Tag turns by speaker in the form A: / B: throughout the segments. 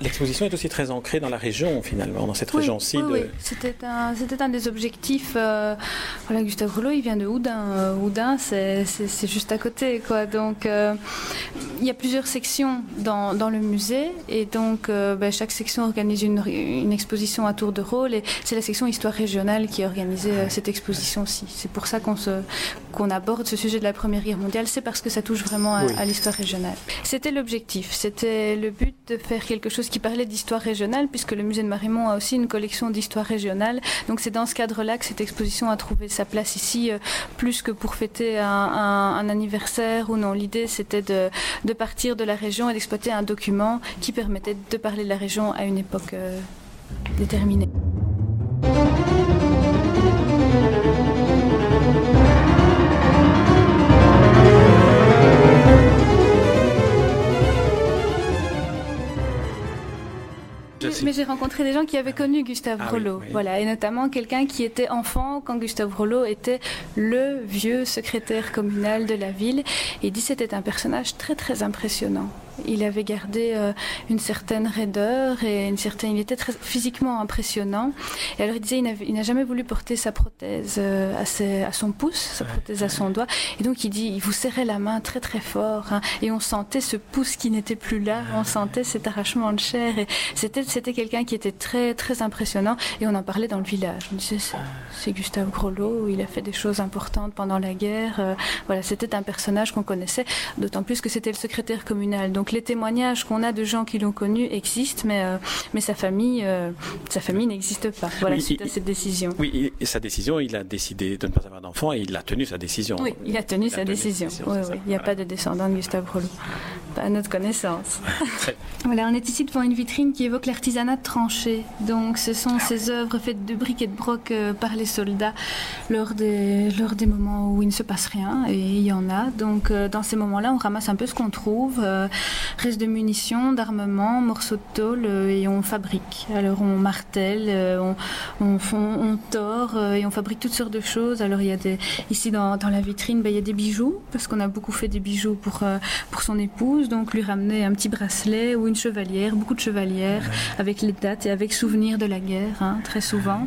A: L'exposition est aussi très ancrée dans la région, finalement, dans cette région-ci.
B: Oui, c'était un, un, des objectifs. Euh, voilà, Gustave Rouleau, il vient de Houdin. Houdin, c'est juste à côté, quoi. Donc, il y a plusieurs sections dans, dans le musée, et donc, ben, chaque section organise une, une, exposition à tour de rôle, et c'est la section histoire régionale qui a organisé cette exposition-ci. C'est pour ça qu'on qu'on aborde ce sujet de la Première Guerre mondiale, c'est parce que ça touche vraiment à, l'histoire régionale. C'était l'objectif, c'était le but de faire quelque chose qui parlait d'histoire régionale, puisque le musée de Marimont a aussi une collection d'histoire régionale. Donc c'est dans ce cadre-là que cette exposition a trouvé sa place ici, euh, plus que pour fêter un, anniversaire ou non. L'idée c'était de, partir de la région et d'exploiter un document qui permettait de parler de la région à une époque euh, déterminée. Mais j'ai rencontré des gens qui avaient connu Gustave ah Rollo, voilà, et notamment quelqu'un qui était enfant quand Gustave Rollo était le vieux secrétaire communal de la ville. Et dit c'était un personnage très très impressionnant. Il avait gardé euh, une certaine raideur et une certaine. Il était très physiquement impressionnant. Et alors il disait il n'a jamais voulu porter sa prothèse euh, à, à, son pouce, sa prothèse à son doigt. Et donc il dit il vous serrait la main très très fort. Hein. et on sentait ce pouce qui n'était plus là. On sentait cet arrachement de chair. Et c'était c'était quelqu'un qui était très très impressionnant. Et on en parlait dans le village. On disait c'est Gustave Grolot. Il a fait des choses importantes pendant la guerre. Euh, voilà, c'était un personnage qu'on connaissait. D'autant plus que c'était le secrétaire communal. Donc les témoignages qu'on a de gens qui l'ont connu existent, mais, euh, mais sa famille, euh, sa famille n'existe pas. Voilà, suite à cette décision.
A: Oui, et sa décision, il a décidé de ne pas avoir d'enfant et il a tenu sa décision.
B: Oui, il a tenu, sa, décision. Oui, oui. Il n'y a pas de descendant de Gustave Rollo. Pas à notre connaissance. voilà, on est ici devant une vitrine qui évoque l'artisanat de tranchées. Donc, ce sont ces œuvres faites de briques et de broc euh, par les soldats lors des, lors des moments où il ne se passe rien, et il y en a. Donc, dans ces moments-là, on ramasse un peu ce qu'on trouve reste de munitions, d'armement, morceaux de tôle euh, et on fabrique. Alors on martèle, euh, on, on, tord euh, et on fabrique toutes sortes de choses. Alors il y a des, ici dans, dans la vitrine, ben, il y a des bijoux parce qu'on a beaucoup fait des bijoux pour, pour son épouse. Donc lui ramener un petit bracelet ou une chevalière, beaucoup de chevalières avec les dates et avec souvenirs de la guerre, hein, très souvent.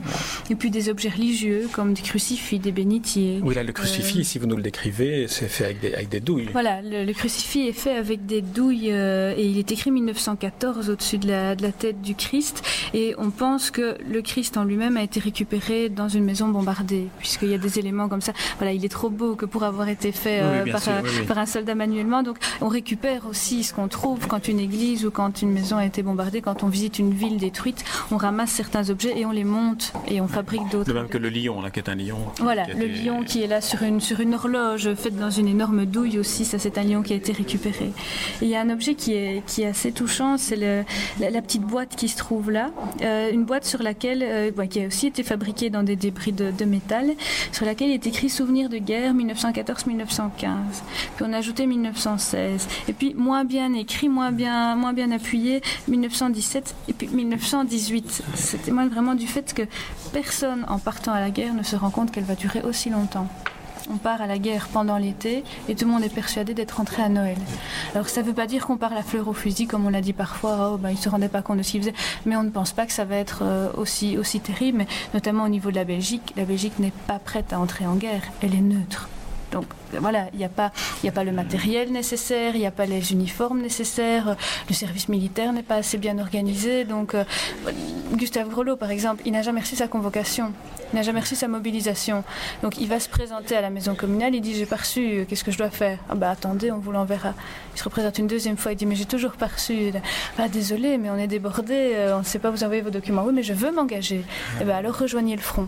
B: Et puis des objets religieux comme des crucifix, des bénitiers.
A: Oui, là le crucifix, si vous nous le décrivez, c'est fait avec des, avec des douilles.
B: Voilà, le, crucifix est fait avec des douilles euh, et il est écrit 1914 au-dessus de la, de la, tête du Christ. Et on pense que le Christ en lui-même a été récupéré dans une maison bombardée, puisqu'il y a des éléments comme ça. Voilà, il est trop beau que pour avoir été fait euh, par, par, un soldat manuellement. Donc on récupère aussi ce qu'on trouve quand une église ou quand une maison a été bombardée, quand on visite une ville détruite, on ramasse certains objets et on les monte et on fabrique d'autres.
A: De même que le lion, là, qui est un lion.
B: Voilà, le lion qui est là sur une, sur une horloge faite dans une énorme douille aussi, ça c'est un lion qui a été récupéré. Et il y a un objet qui est assez touchant, c'est la, petite boîte qui se trouve là. Euh, une boîte sur laquelle, euh, qui a aussi été fabriquée dans des débris de, métal, sur laquelle est écrit Souvenir de guerre 1914-1915. Puis on a ajouté 1916. Et puis moins bien écrit, moins bien, moins bien appuyé, 1917 et puis 1918. C'est témoigne vraiment du fait que personne en partant à la guerre ne se rend compte qu'elle va durer aussi longtemps on part à la guerre pendant l'été et tout le monde est persuadé d'être rentré à Noël. Alors ça ne veut pas dire qu'on part la fleur au fusil comme on l'a dit parfois, oh, ben, ils ne se rendaient pas compte de ce qu'ils faisaient, mais on ne pense pas que ça va être euh, aussi, aussi terrible, notamment au niveau de la Belgique. La Belgique n'est pas prête à entrer en guerre, elle est neutre. Donc voilà, il n'y a, pas, a pas le matériel nécessaire, il n'y a pas les uniformes nécessaires, le service militaire n'est pas assez bien organisé. Donc euh, Gustave Grelot, par exemple, il n'a jamais reçu sa convocation, il n'a jamais reçu sa mobilisation. Donc il va se présenter à la maison communale, il dit j'ai pas reçu, euh, qu'est-ce que je dois faire? Ah bah attendez, on vous l'enverra. Il se représente une deuxième fois, il dit mais j'ai toujours pas reçu. Ah désolé, mais on est débordé, euh, on ne sait pas vous envoyer vos documents. Oui, mais je veux m'engager. Et eh ben alors rejoignez le front.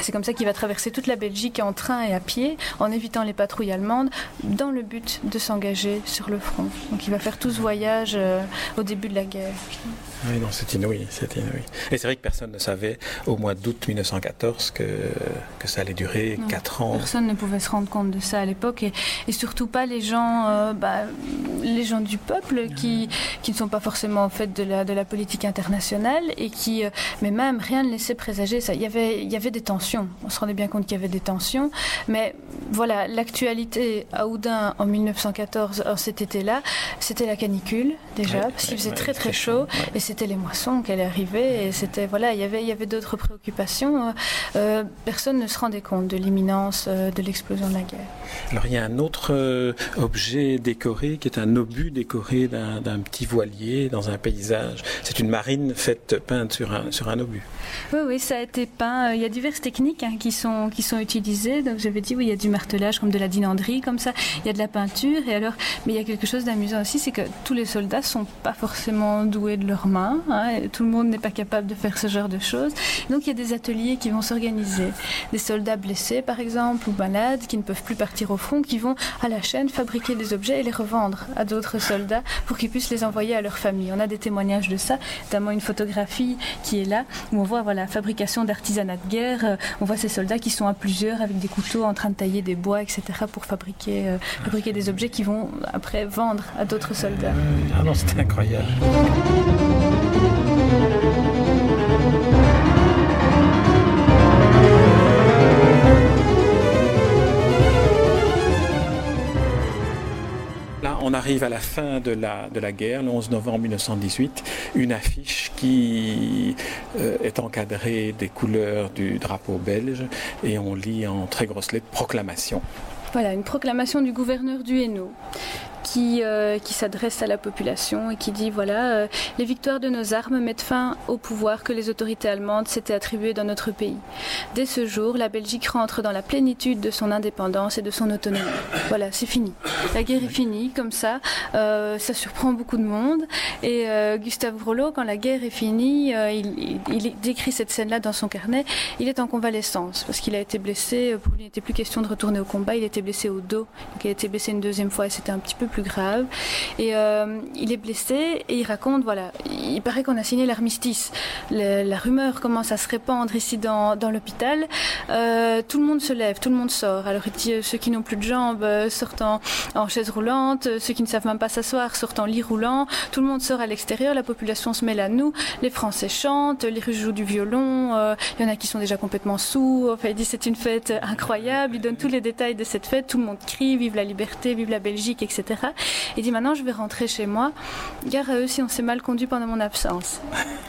B: C'est comme ça qu'il va traverser toute la Belgique en train et à pied, en évitant les patrouilles allemandes, dans le but de s'engager sur le front. Donc il va faire tout ce voyage euh, au début de la guerre.
A: Oui, non, c'est inouï, c'est inouï. Et c'est vrai que personne ne savait au mois d'août 1914 que, que ça allait durer 4 ans.
B: Personne ne pouvait se rendre compte de ça à l'époque, et, et, surtout pas les gens, euh, bah, les gens du peuple qui, qui ne sont pas forcément en fait de la, de la politique internationale et qui, euh, mais même rien ne laissait présager ça. Il y avait, il y avait des tensions tensions. On se rendait bien compte qu'il y avait des tensions. Mais voilà, l'actualité à Oudin en 1914, en cet été-là, c'était la canicule déjà, parce qu'il faisait très très chaud, et c'était les moissons qui allaient arriver, et c'était voilà, il y avait il y avait d'autres préoccupations. Euh, personne ne se rendait compte de l'imminence euh, de l'explosion de la guerre.
A: Alors il y a un autre euh, objet décoré qui est un obus décoré d'un petit voilier dans un paysage. C'est une marine faite peinte sur un sur un obus.
B: Oui, oui, ça a été peint. Il y a diverses techniques hein, qui, sont, qui sont utilisées. Donc j'avais dit, oui, il y a du martelage comme de la dinanderie, comme ça. Il y a de la peinture. Et alors, mais il y a quelque chose d'amusant aussi, c'est que tous les soldats sont pas forcément doués de leurs mains. Hein, tout le monde n'est pas capable de faire ce genre de choses. Donc il y a des ateliers qui vont s'organiser. Des soldats blessés, par exemple, ou malades, qui ne peuvent plus partir au front, qui vont à la chaîne fabriquer des objets et les revendre à d'autres soldats pour qu'ils puissent les envoyer à leur famille. On a des témoignages de ça, notamment une photographie qui est là, où on voit voilà, fabrication d'artisanat de guerre. Euh, on voit ces soldats qui sont à plusieurs avec des couteaux en train de tailler des bois, etc. pour fabriquer, euh, fabriquer des objets qui vont après vendre à d'autres soldats.
A: Ah non, c'était incroyable. Arrive à la fin de la, guerre, le 11 novembre 1918, une affiche qui euh, est encadrée des couleurs du drapeau belge et on lit en très grosses lettres proclamation.
B: Voilà, une proclamation du gouverneur du Hainaut qui, euh, qui s'adresse à la population et qui dit voilà, euh, les victoires de nos armes mettent fin au pouvoir que les autorités allemandes s'étaient attribuées dans notre pays. Dès ce jour, la Belgique rentre dans la plénitude de son indépendance et de son autonomie. Voilà, c'est fini. La guerre est finie, comme ça. Euh, ça surprend beaucoup de monde. Et Gustave Rollo, quand la guerre est finie, il, il, décrit cette scène-là dans son carnet. Il est en convalescence parce qu'il a été blessé. Pour lui, il n'était plus question de retourner au combat. Il était blessé au dos. Donc, il a été blessé une deuxième fois et c'était un petit peu plus grave. Et euh, il est blessé et il raconte, voilà, il paraît qu'on a signé l'armistice. la rumeur commence à se répandre ici dans, l'hôpital. Euh, tout le monde se lève, tout le monde sort. Alors il dit, euh, ceux qui n'ont plus de jambes sortent en, chaise roulante, ceux qui ne savent même pas s'asseoir sortent en lit roulant. Tout le monde sort à l'extérieur, la population se mêle à nous. Les Français chantent, les Russes jouent du violon. il y en a qui sont déjà complètement sous. Enfin, il dit c'est une fête incroyable. Il donne tous les détails de cette fête. Tout le monde crie, vive la liberté, vive la Belgique, etc. Il dit maintenant je vais rentrer chez moi. Gare à eux si on s'est mal conduit pendant mon absence.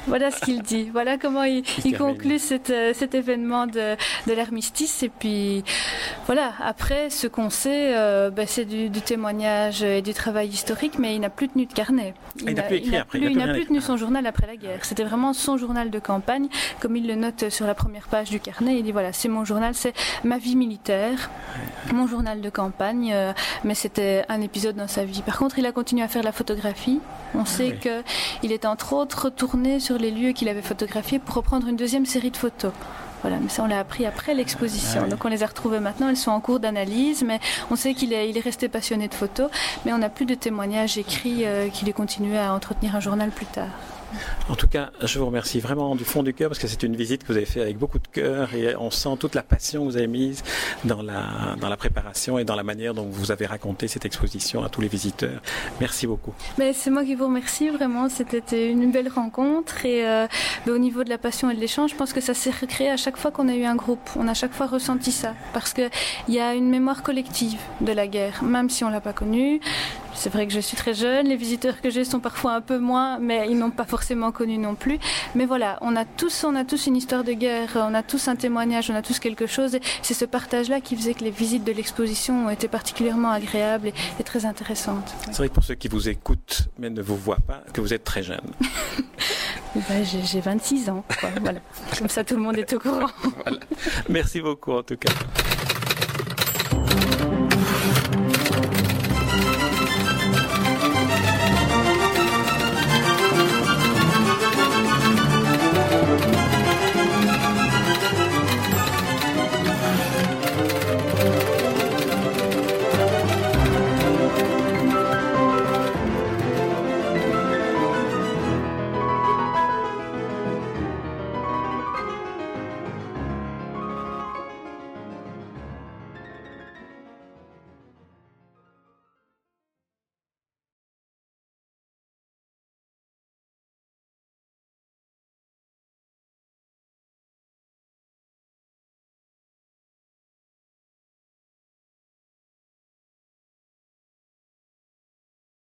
B: voilà ce qu'il dit. Voilà comment il, conclut euh, cet événement de, l'armistice. Et puis voilà, après ce qu'on sait, euh, ben, c'est du, témoignage et du travail historique, mais il n'a plus tenu de carnet.
A: Il, n'a
B: plus, tenu son journal après la guerre. C'était vraiment son journal de campagne, comme il le note sur la première page du carnet. Il dit voilà, c'est mon journal, c'est ma vie militaire, mon journal de campagne, euh, mais c'était un épisode dans sa vie. Par contre, il a continué à faire la photographie. On ah sait qu'il est entre autres retourné sur les lieux qu'il avait photographiés pour reprendre une deuxième série de photos. Voilà, mais ça on l'a appris après l'exposition. Ah Donc on les a retrouvées maintenant, elles sont en cours d'analyse, mais on sait qu'il est, il est resté passionné de photos, mais on n'a plus de témoignages écrits euh, qu'il ait continué à entretenir un journal plus tard.
A: En tout cas, je vous remercie vraiment du fond du cœur parce que c'est une visite que vous avez fait avec beaucoup de cœur et on sent toute la passion que vous avez mise dans la, dans la préparation et dans la manière dont vous avez raconté cette exposition à tous les visiteurs. Merci beaucoup.
B: Mais c'est moi qui vous remercie vraiment. C'était une belle rencontre et euh, au niveau de la passion et de l'échange, je pense que ça s'est recréé à chaque fois qu'on a eu un groupe. On a chaque fois ressenti ça parce qu'il y a une mémoire collective de la guerre, même si on l'a pas connue. C'est vrai que je suis très jeune, les visiteurs que j'ai sont parfois un peu moins, mais ils n'ont pas forcément connu non plus. Mais voilà, on a tous, on a tous une histoire de guerre, on a tous un témoignage, on a tous quelque chose. Et c'est ce partage-là qui faisait que les visites de l'exposition ont été particulièrement agréables et, très intéressantes.
A: C'est vrai que pour ceux qui vous écoutent mais ne vous voient pas, que vous êtes très jeune.
B: ben, j'ai 26 ans, voilà. Comme ça, tout le monde est au courant.
A: Merci beaucoup en tout cas.